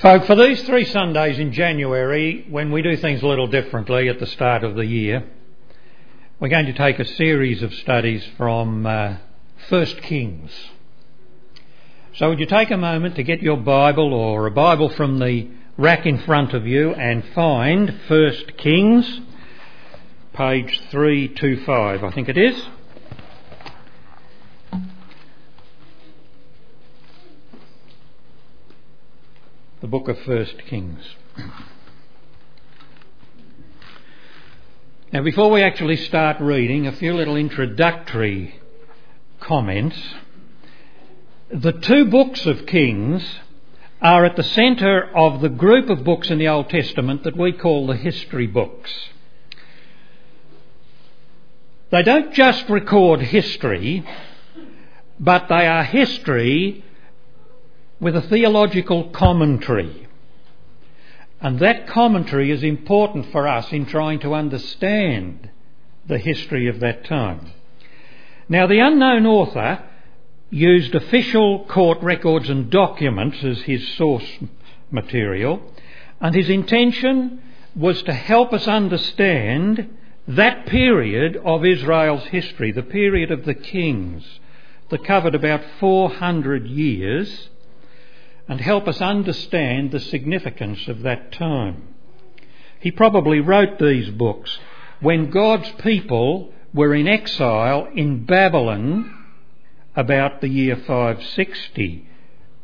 Folk, for these three Sundays in January, when we do things a little differently at the start of the year, we're going to take a series of studies from uh, First Kings. So would you take a moment to get your Bible or a Bible from the rack in front of you and find First Kings, page 325, I think it is. The book of First Kings. Now, before we actually start reading, a few little introductory comments. The two books of Kings are at the centre of the group of books in the Old Testament that we call the history books. They don't just record history, but they are history with a theological commentary. And that commentary is important for us in trying to understand the history of that time. Now, the unknown author used official court records and documents as his source material, and his intention was to help us understand that period of Israel's history, the period of the kings, that covered about 400 years and help us understand the significance of that time. He probably wrote these books when God's people were in exile in Babylon about the year 560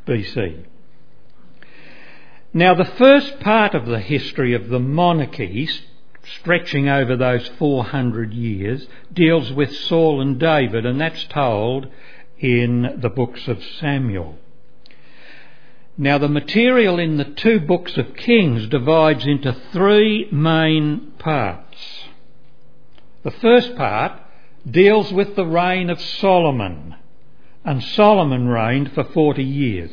BC. Now, the first part of the history of the monarchy, stretching over those 400 years, deals with Saul and David, and that's told in the books of Samuel. Now, the material in the two books of Kings divides into three main parts. The first part deals with the reign of Solomon, and Solomon reigned for 40 years.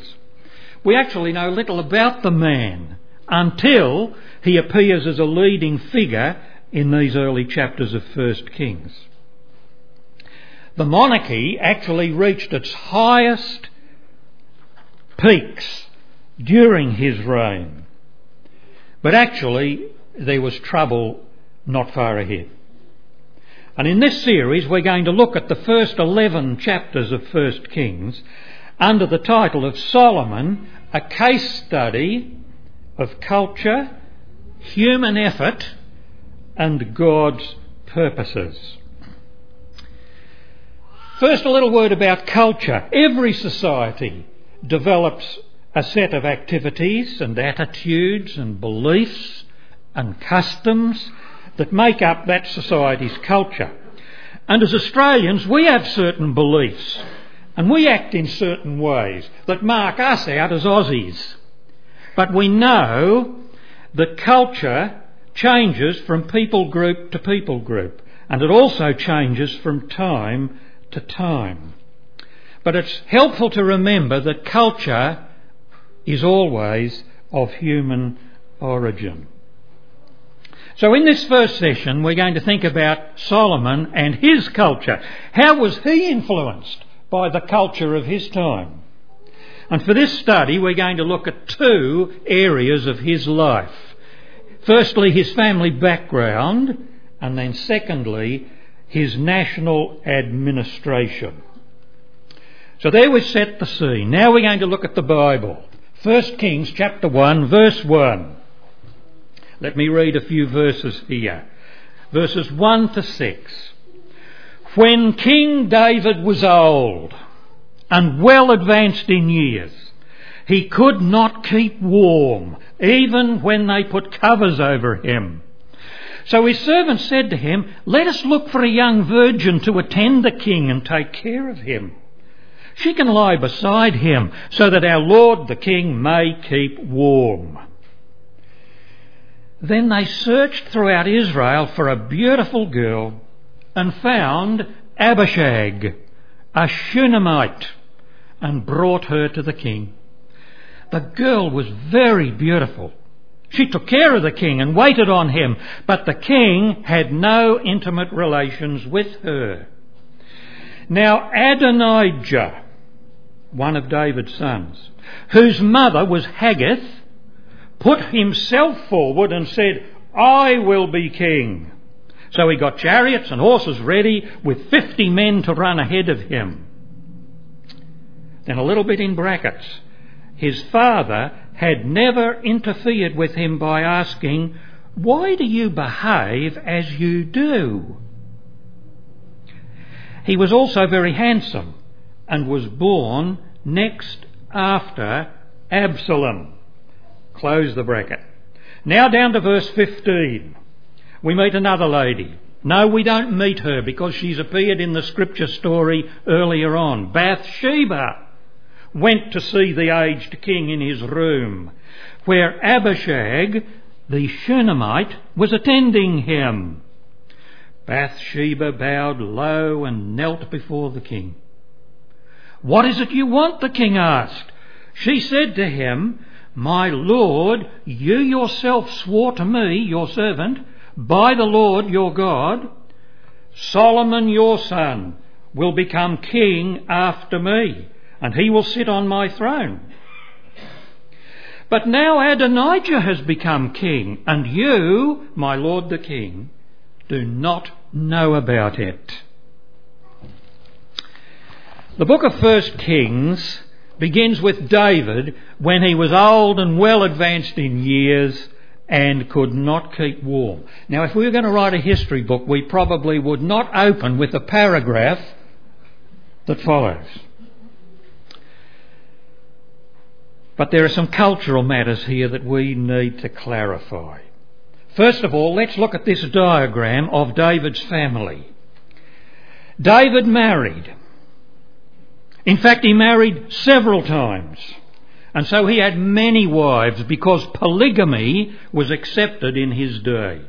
We actually know little about the man until he appears as a leading figure in these early chapters of 1st Kings. The monarchy actually reached its highest peaks during his reign. But actually, there was trouble not far ahead. And in this series, we're going to look at the first 11 chapters of 1 Kings under the title of Solomon, a case study of culture, human effort, and God's purposes. First, a little word about culture. Every society develops a set of activities and attitudes and beliefs and customs that make up that society's culture. And as Australians, we have certain beliefs and we act in certain ways that mark us out as Aussies. But we know that culture changes from people group to people group and it also changes from time to time. But it's helpful to remember that culture is always of human origin. So in this first session, we're going to think about Solomon and his culture. How was he influenced by the culture of his time? And for this study, we're going to look at two areas of his life. Firstly, his family background, and then secondly, his national administration. So there we set the scene. Now we're going to look at the Bible. 1 Kings chapter 1 verse 1. Let me read a few verses here. Verses 1 to 6. When King David was old and well advanced in years, he could not keep warm, even when they put covers over him. So his servants said to him, Let us look for a young virgin to attend the king and take care of him. She can lie beside him so that our Lord the King may keep warm. Then they searched throughout Israel for a beautiful girl and found Abishag, a Shunammite, and brought her to the king. The girl was very beautiful. She took care of the king and waited on him, but the king had no intimate relations with her. Now Adonijah one of David's sons, whose mother was Haggith, put himself forward and said, I will be king. So he got chariots and horses ready with 50 men to run ahead of him. Then a little bit in brackets. His father had never interfered with him by asking, Why do you behave as you do? He was also very handsome and was born next after Absalom. Close the bracket. Now down to verse 15. We meet another lady. No, we don't meet her because she's appeared in the scripture story earlier on. Bathsheba went to see the aged king in his room, where Abishag, the Shunammite, was attending him. Bathsheba bowed low and knelt before the king. What is it you want? the king asked. She said to him, My lord, you yourself swore to me, your servant, by the Lord your God, Solomon your son will become king after me, and he will sit on my throne. But now Adonijah has become king, and you, my lord the king, do not know about it. The book of First Kings begins with David when he was old and well advanced in years and could not keep warm. Now, if we were going to write a history book, we probably would not open with the paragraph that follows. But there are some cultural matters here that we need to clarify. First of all, let's look at this diagram of David's family. David married. In fact, he married several times. And so he had many wives because polygamy was accepted in his day.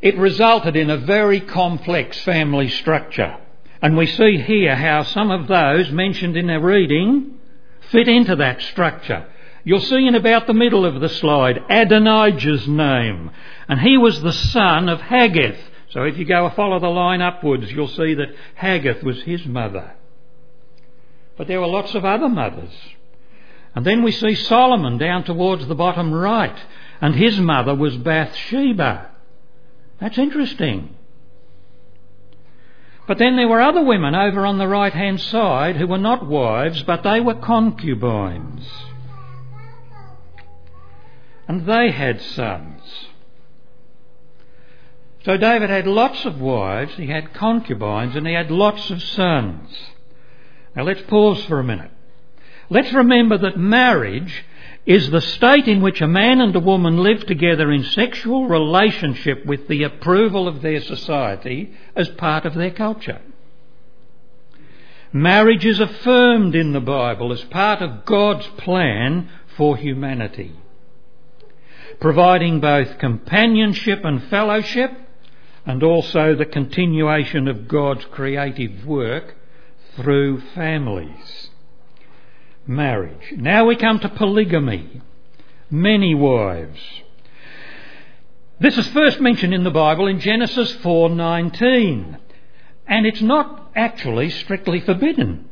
It resulted in a very complex family structure. And we see here how some of those mentioned in our reading fit into that structure. You'll see in about the middle of the slide Adonijah's name. And he was the son of Haggith. So if you go follow the line upwards, you'll see that Haggith was his mother. But there were lots of other mothers. And then we see Solomon down towards the bottom right, and his mother was Bathsheba. That's interesting. But then there were other women over on the right hand side who were not wives, but they were concubines. And they had sons. So David had lots of wives, he had concubines, and he had lots of sons. Now let's pause for a minute. Let's remember that marriage is the state in which a man and a woman live together in sexual relationship with the approval of their society as part of their culture. Marriage is affirmed in the Bible as part of God's plan for humanity, providing both companionship and fellowship and also the continuation of God's creative work through families marriage. Now we come to polygamy. Many wives. This is first mentioned in the Bible in Genesis 4:19, and it's not actually strictly forbidden.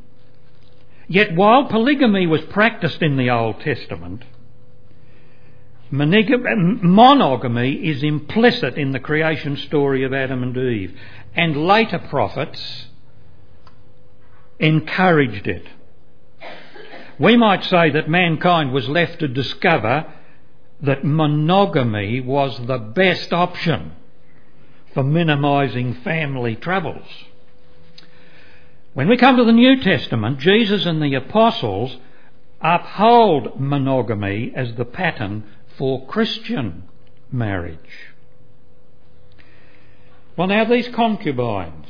Yet while polygamy was practiced in the Old Testament, uh, monogamy is implicit in the creation story of Adam and Eve, and later prophets encouraged it. We might say that mankind was left to discover that monogamy was the best option for minimising family troubles. When we come to the New Testament, Jesus and the apostles uphold monogamy as the pattern for Christian marriage. Well, now these concubines,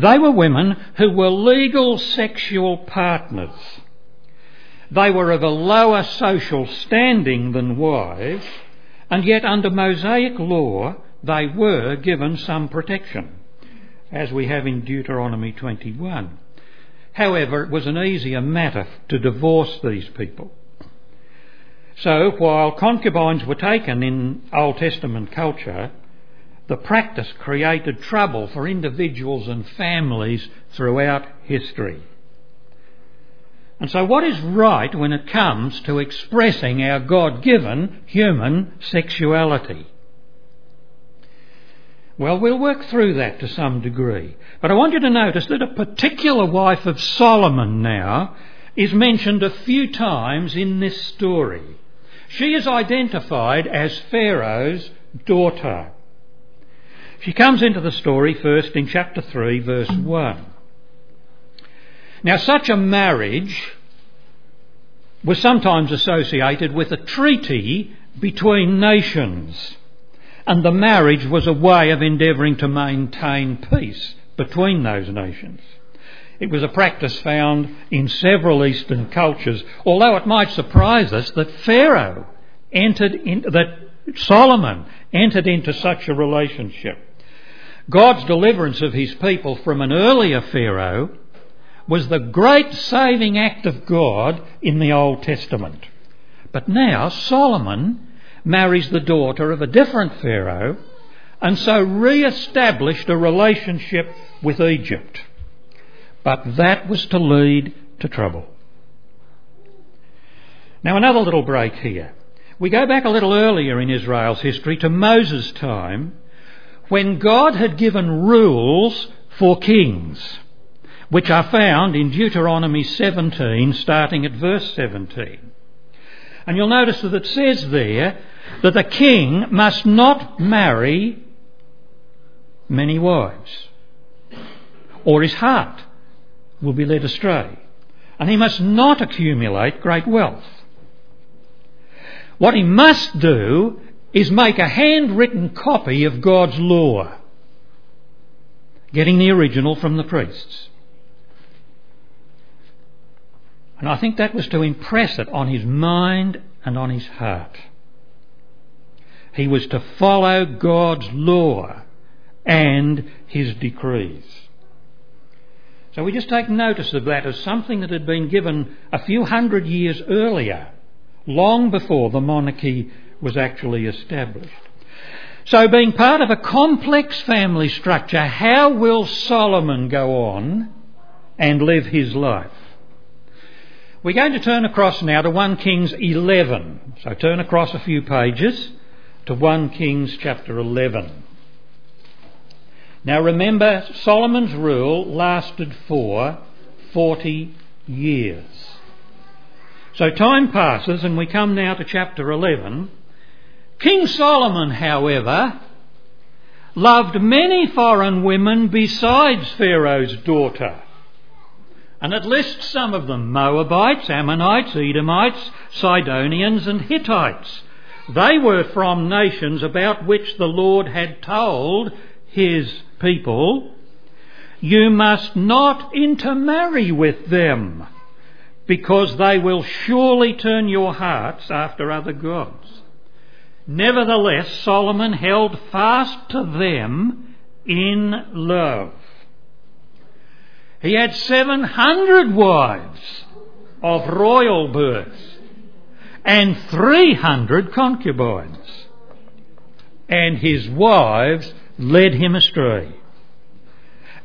they were women who were legal sexual partners they were of a lower social standing than wives, and yet under Mosaic law they were given some protection, as we have in Deuteronomy 21. However, it was an easier matter to divorce these people. So, while concubines were taken in Old Testament culture, the practice created trouble for individuals and families throughout history. And so, what is right when it comes to expressing our God given human sexuality? Well, we'll work through that to some degree. But I want you to notice that a particular wife of Solomon now is mentioned a few times in this story. She is identified as Pharaoh's daughter. She comes into the story first in chapter 3, verse 1. Now, such a marriage was sometimes associated with a treaty between nations, and the marriage was a way of endeavouring to maintain peace between those nations. It was a practice found in several Eastern cultures, although it might surprise us that Pharaoh entered in, that Solomon entered into such a relationship. God's deliverance of his people from an earlier Pharaoh was the great saving act of God in the Old Testament. But now Solomon marries the daughter of a different Pharaoh and so re established a relationship with Egypt. But that was to lead to trouble. Now, another little break here. We go back a little earlier in Israel's history to Moses' time when God had given rules for kings, which are found in Deuteronomy 17, starting at verse 17. And you'll notice that it says there that the king must not marry many wives, or his heart will be led astray. And he must not accumulate great wealth. What he must do is make a handwritten copy of God's law, getting the original from the priests. And I think that was to impress it on his mind and on his heart. He was to follow God's law and his decrees. So we just take notice of that as something that had been given a few hundred years earlier, long before the monarchy was actually established. So, being part of a complex family structure, how will Solomon go on and live his life? We're going to turn across now to 1 Kings 11. So, turn across a few pages to 1 Kings chapter 11. Now remember, Solomon's rule lasted for 40 years. So time passes and we come now to chapter 11. King Solomon, however, loved many foreign women besides Pharaoh's daughter. And it lists some of them Moabites, Ammonites, Edomites, Sidonians, and Hittites. They were from nations about which the Lord had told his people, you must not intermarry with them, because they will surely turn your hearts after other gods. Nevertheless, Solomon held fast to them in love. He had 700 wives of royal birth and 300 concubines. And his wives led him astray.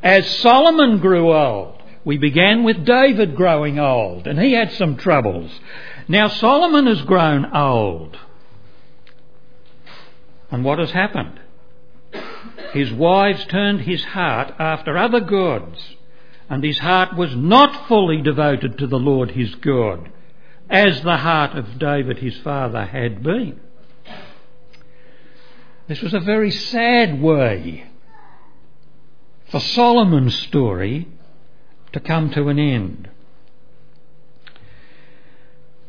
As Solomon grew old, we began with David growing old, and he had some troubles. Now Solomon has grown old. And what has happened? His wives turned his heart after other gods, and his heart was not fully devoted to the Lord his God, as the heart of David his father had been. This was a very sad way for Solomon's story to come to an end.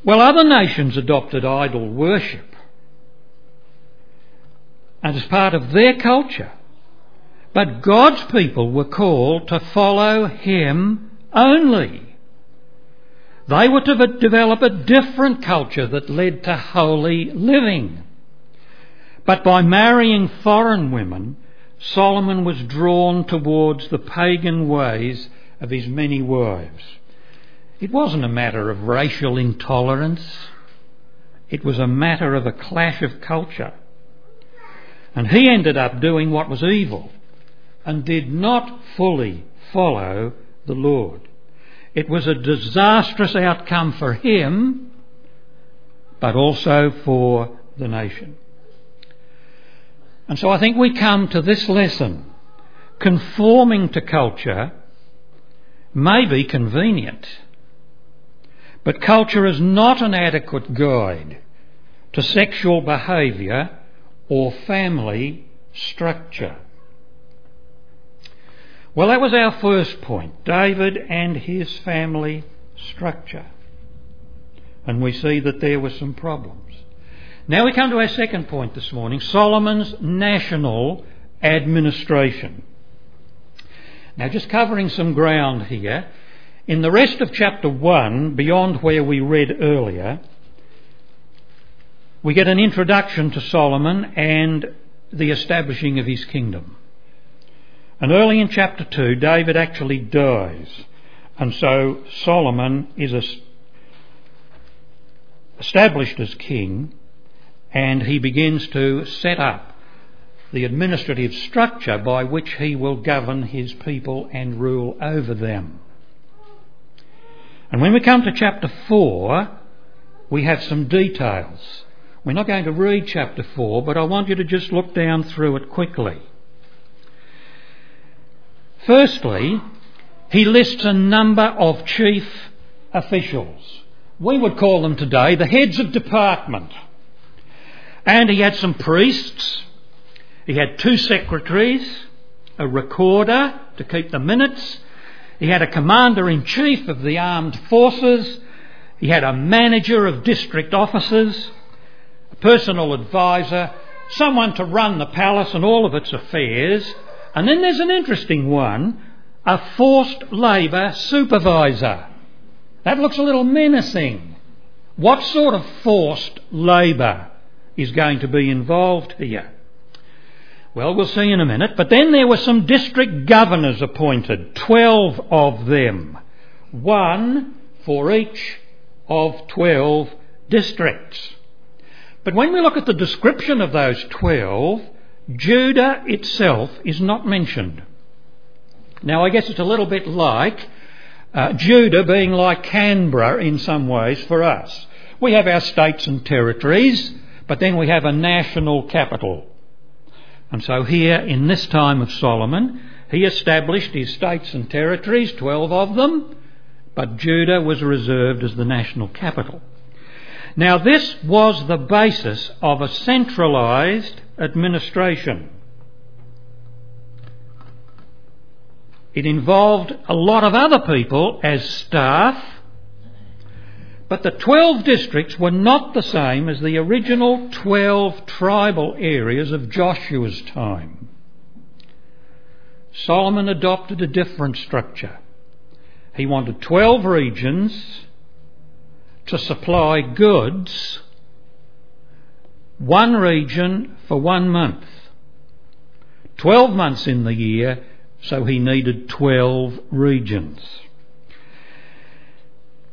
Well, other nations adopted idol worship and as part of their culture. But God's people were called to follow Him only. They were to develop a different culture that led to holy living. But by marrying foreign women, Solomon was drawn towards the pagan ways of his many wives. It wasn't a matter of racial intolerance. It was a matter of a clash of culture. And he ended up doing what was evil and did not fully follow the Lord. it was a disastrous outcome for him, but also for the nation. And so I think we come to this lesson. Conforming to culture may be convenient, but culture is not an adequate guide to sexual behaviour or family structure. Well, that was our first point David and his family structure. And we see that there were some problems. Now we come to our second point this morning Solomon's national administration. Now, just covering some ground here, in the rest of chapter 1, beyond where we read earlier, we get an introduction to Solomon and the establishing of his kingdom. And early in chapter 2, David actually dies. And so Solomon is established as king and he begins to set up the administrative structure by which he will govern his people and rule over them. And when we come to chapter 4, we have some details. We're not going to read chapter 4, but I want you to just look down through it quickly. Firstly, he lists a number of chief officials. We would call them today the heads of department. And he had some priests, he had two secretaries, a recorder to keep the minutes, he had a commander in chief of the armed forces, he had a manager of district officers, a personal advisor, someone to run the palace and all of its affairs, and then there's an interesting one a forced labour supervisor. That looks a little menacing. What sort of forced labour is going to be involved here? Well, we'll see in a minute. But then there were some district governors appointed, 12 of them, one for each of 12 districts. But when we look at the description of those 12, Judah itself is not mentioned. Now, I guess it's a little bit like uh, Judah being like Canberra in some ways for us. We have our states and territories, but then we have a national capital. And so here, in this time of Solomon, he established his states and territories, 12 of them, but Judah was reserved as the national capital. Now, this was the basis of a centralised administration. It involved a lot of other people as staff, but the 12 districts were not the same as the original 12 tribal areas of Joshua's time. Solomon adopted a different structure. He wanted 12 regions to supply goods, one region for one month. Twelve months in the year, so he needed twelve regions.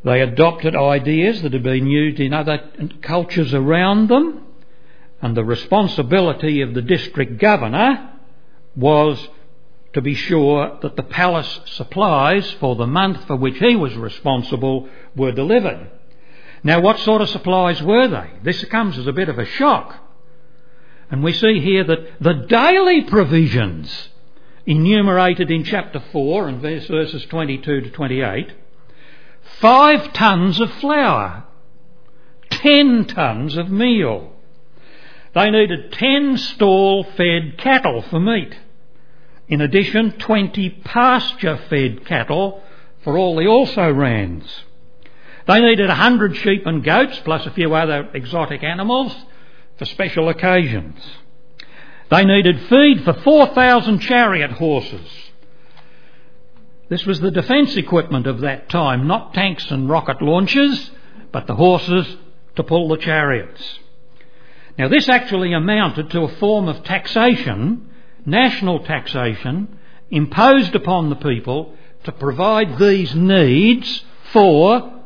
They adopted ideas that had been used in other cultures around them, and the responsibility of the district governor was to be sure that the palace supplies for the month for which he was responsible were delivered. Now, what sort of supplies were they? This comes as a bit of a shock. And we see here that the daily provisions enumerated in chapter 4 and verses 22 to 28 five tons of flour, ten tons of meal. They needed ten stall fed cattle for meat. In addition, 20 pasture fed cattle for all the also rans. They needed a hundred sheep and goats, plus a few other exotic animals, for special occasions. They needed feed for 4,000 chariot horses. This was the defence equipment of that time, not tanks and rocket launchers, but the horses to pull the chariots. Now, this actually amounted to a form of taxation, national taxation, imposed upon the people to provide these needs for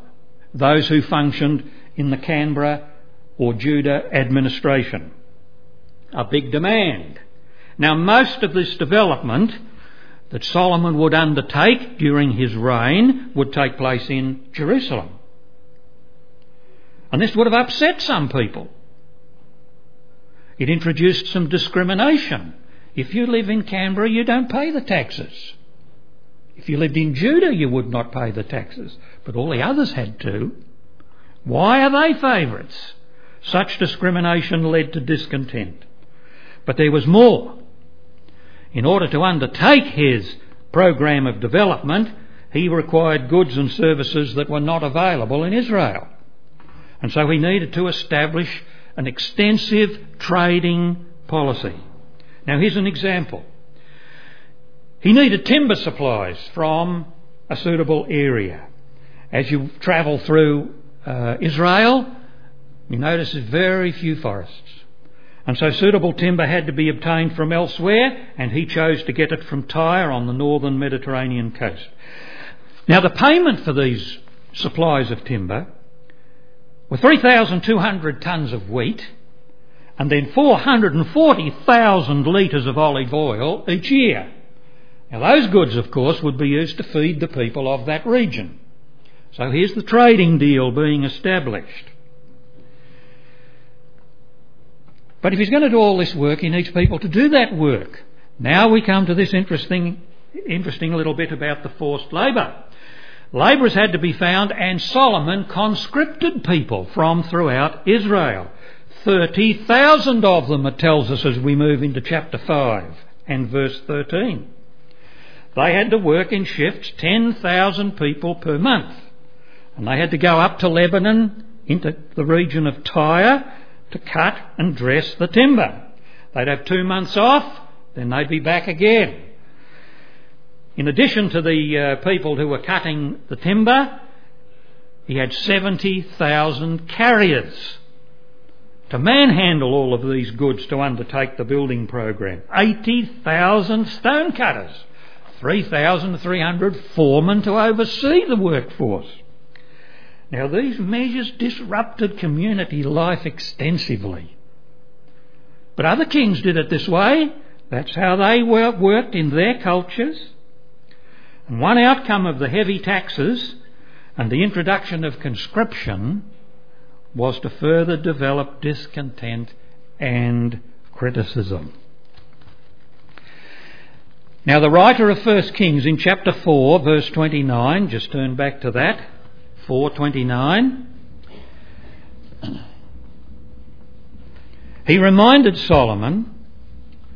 those who functioned in the Canberra or Judah administration. A big demand. Now, most of this development that Solomon would undertake during his reign would take place in Jerusalem. And this would have upset some people. It introduced some discrimination. If you live in Canberra, you don't pay the taxes. If you lived in Judah, you would not pay the taxes, but all the others had to. Why are they favourites? Such discrimination led to discontent. But there was more. In order to undertake his program of development, he required goods and services that were not available in Israel. And so he needed to establish an extensive trading policy. Now here's an example. He needed timber supplies from a suitable area. As you travel through uh, Israel, you notice there's very few forests. And so suitable timber had to be obtained from elsewhere, and he chose to get it from Tyre on the northern Mediterranean coast. Now, the payment for these supplies of timber were 3,200 tonnes of wheat and then 440,000 litres of olive oil each year. Now, those goods, of course, would be used to feed the people of that region. So here's the trading deal being established. But if he's going to do all this work, he needs people to do that work. Now we come to this interesting, interesting little bit about the forced labour. Labourers had to be found, and Solomon conscripted people from throughout Israel. 30,000 of them, it tells us as we move into chapter 5 and verse 13. They had to work in shifts, 10,000 people per month. And they had to go up to Lebanon, into the region of Tyre, to cut and dress the timber. They'd have two months off, then they'd be back again. In addition to the uh, people who were cutting the timber, he had 70,000 carriers to manhandle all of these goods to undertake the building program. 80,000 stonecutters, 3,300 foremen to oversee the workforce. Now, these measures disrupted community life extensively. But other kings did it this way. That's how they worked in their cultures. And one outcome of the heavy taxes and the introduction of conscription was to further develop discontent and criticism. Now, the writer of 1 Kings in chapter 4, verse 29, just turn back to that, 429. He reminded Solomon,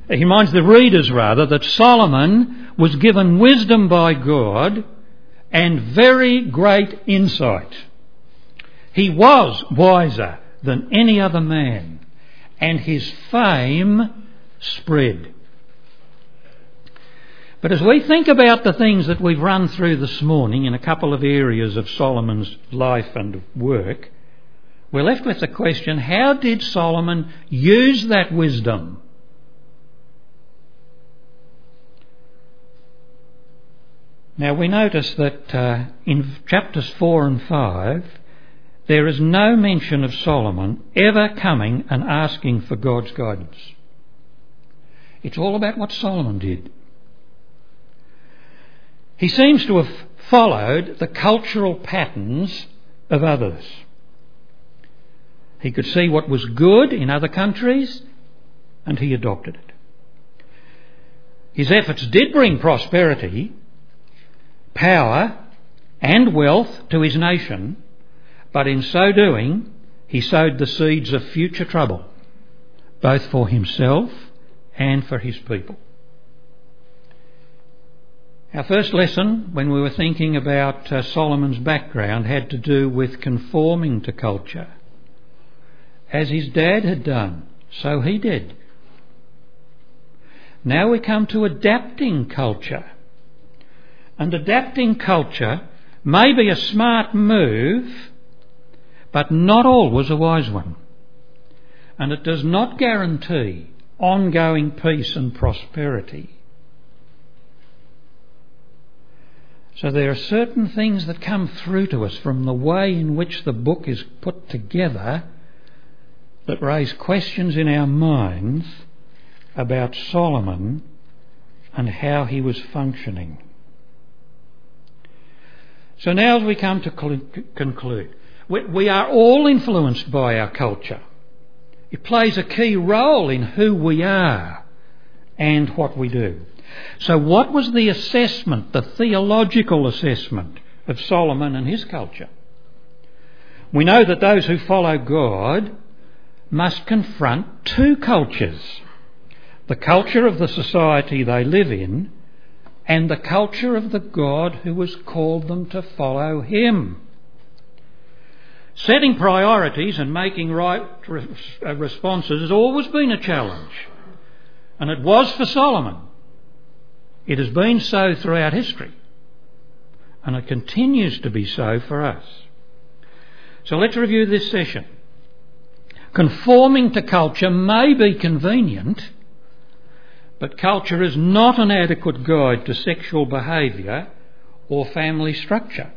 he reminds the readers rather, that Solomon was given wisdom by God and very great insight. He was wiser than any other man, and his fame spread. But as we think about the things that we've run through this morning in a couple of areas of Solomon's life and work, we're left with the question how did Solomon use that wisdom? Now we notice that uh, in chapters 4 and 5, there is no mention of Solomon ever coming and asking for God's guidance. It's all about what Solomon did. He seems to have followed the cultural patterns of others. He could see what was good in other countries and he adopted it. His efforts did bring prosperity, power, and wealth to his nation, but in so doing, he sowed the seeds of future trouble, both for himself and for his people. Our first lesson, when we were thinking about uh, Solomon's background, had to do with conforming to culture. As his dad had done, so he did. Now we come to adapting culture. And adapting culture may be a smart move, but not always a wise one. And it does not guarantee ongoing peace and prosperity. So there are certain things that come through to us from the way in which the book is put together that raise questions in our minds about Solomon and how he was functioning. So now as we come to conclude, we are all influenced by our culture. It plays a key role in who we are and what we do. So what was the assessment, the theological assessment of Solomon and his culture? We know that those who follow God must confront two cultures the culture of the society they live in and the culture of the God who has called them to follow Him. Setting priorities and making right uh, responses has always been a challenge. And it was for Solomon. It has been so throughout history. And it continues to be so for us. So let's review this session. Conforming to culture may be convenient, but culture is not an adequate guide to sexual behaviour or family structure.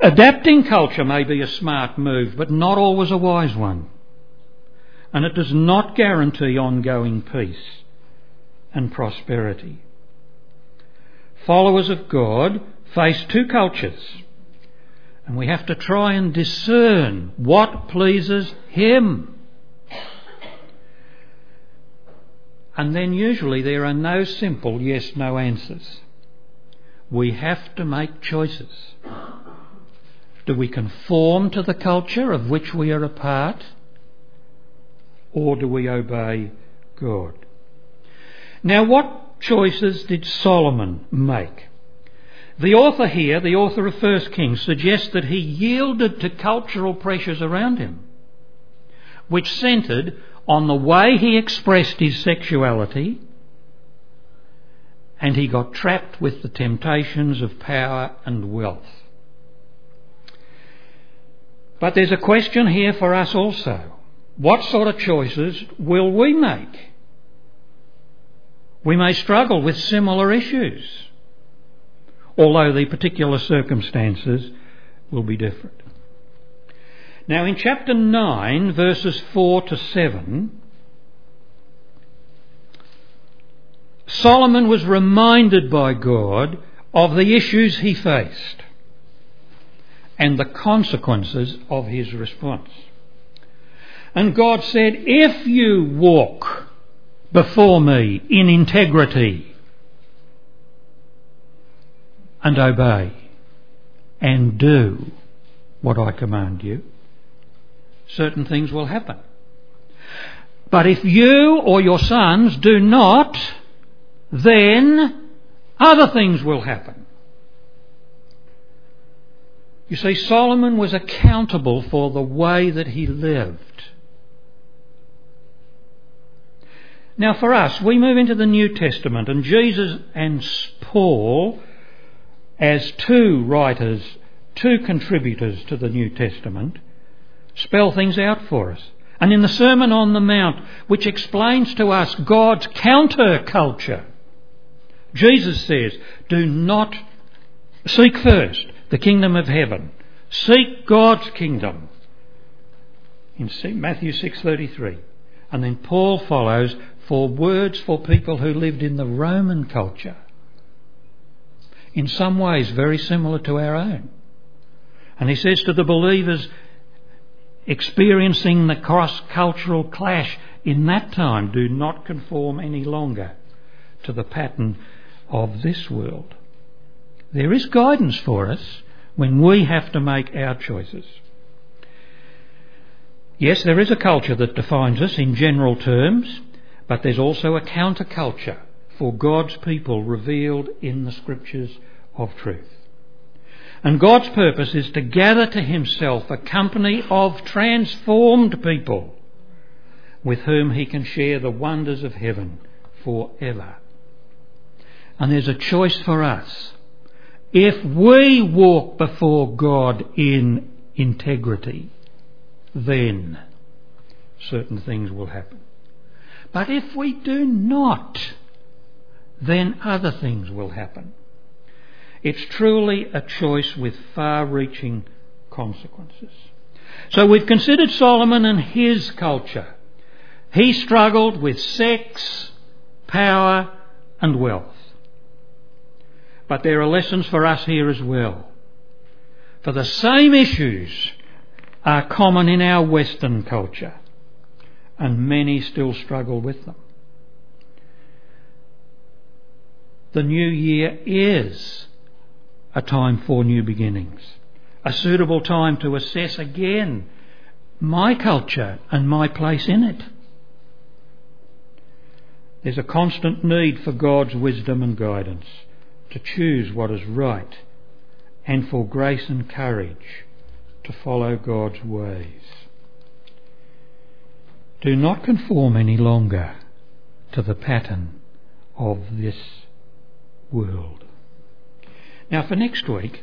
Adapting culture may be a smart move, but not always a wise one. And it does not guarantee ongoing peace and prosperity. Followers of God face two cultures, and we have to try and discern what pleases Him. And then usually there are no simple yes no answers. We have to make choices. Do we conform to the culture of which we are a part? Or do we obey God? Now, what choices did Solomon make? The author here, the author of 1 Kings, suggests that he yielded to cultural pressures around him, which centred on the way he expressed his sexuality, and he got trapped with the temptations of power and wealth. But there's a question here for us also. What sort of choices will we make? We may struggle with similar issues, although the particular circumstances will be different. Now, in chapter 9, verses 4 to 7, Solomon was reminded by God of the issues he faced and the consequences of his response. And God said, If you walk before me in integrity and obey and do what I command you, certain things will happen. But if you or your sons do not, then other things will happen. You see, Solomon was accountable for the way that he lived. Now, for us, we move into the New Testament, and Jesus and Paul, as two writers, two contributors to the New Testament, spell things out for us. And in the Sermon on the Mount, which explains to us God's counterculture, Jesus says, Do not seek first the kingdom of heaven. Seek God's kingdom. In Matthew 6:33. And then Paul follows for words for people who lived in the Roman culture. In some ways very similar to our own. And he says to the believers experiencing the cross cultural clash in that time do not conform any longer to the pattern of this world. There is guidance for us when we have to make our choices. Yes, there is a culture that defines us in general terms, but there's also a counterculture for God's people revealed in the scriptures of truth. And God's purpose is to gather to himself a company of transformed people with whom he can share the wonders of heaven forever. And there's a choice for us. If we walk before God in integrity, then certain things will happen. But if we do not, then other things will happen. It's truly a choice with far reaching consequences. So we've considered Solomon and his culture. He struggled with sex, power and wealth. But there are lessons for us here as well. For the same issues are common in our Western culture, and many still struggle with them. The new year is a time for new beginnings, a suitable time to assess again my culture and my place in it. There's a constant need for God's wisdom and guidance to choose what is right and for grace and courage to follow God's ways. Do not conform any longer to the pattern of this world. Now, for next week,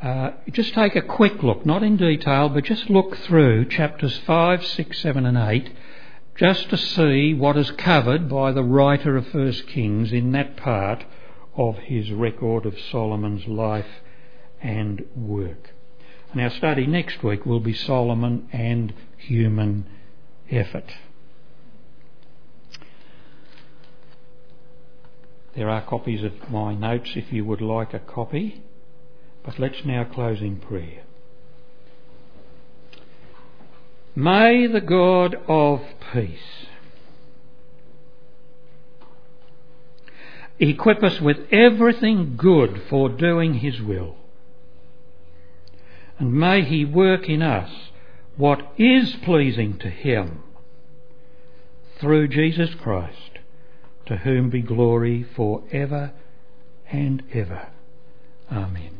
uh, just take a quick look, not in detail, but just look through chapters 5, 6, 7, and 8, just to see what is covered by the writer of First Kings in that part of his record of Solomon's life and work. And our study next week will be Solomon and human effort. There are copies of my notes if you would like a copy. But let's now close in prayer. May the God of peace equip us with everything good for doing His will. And may He work in us what is pleasing to Him through Jesus Christ, to whom be glory for ever and ever. Amen.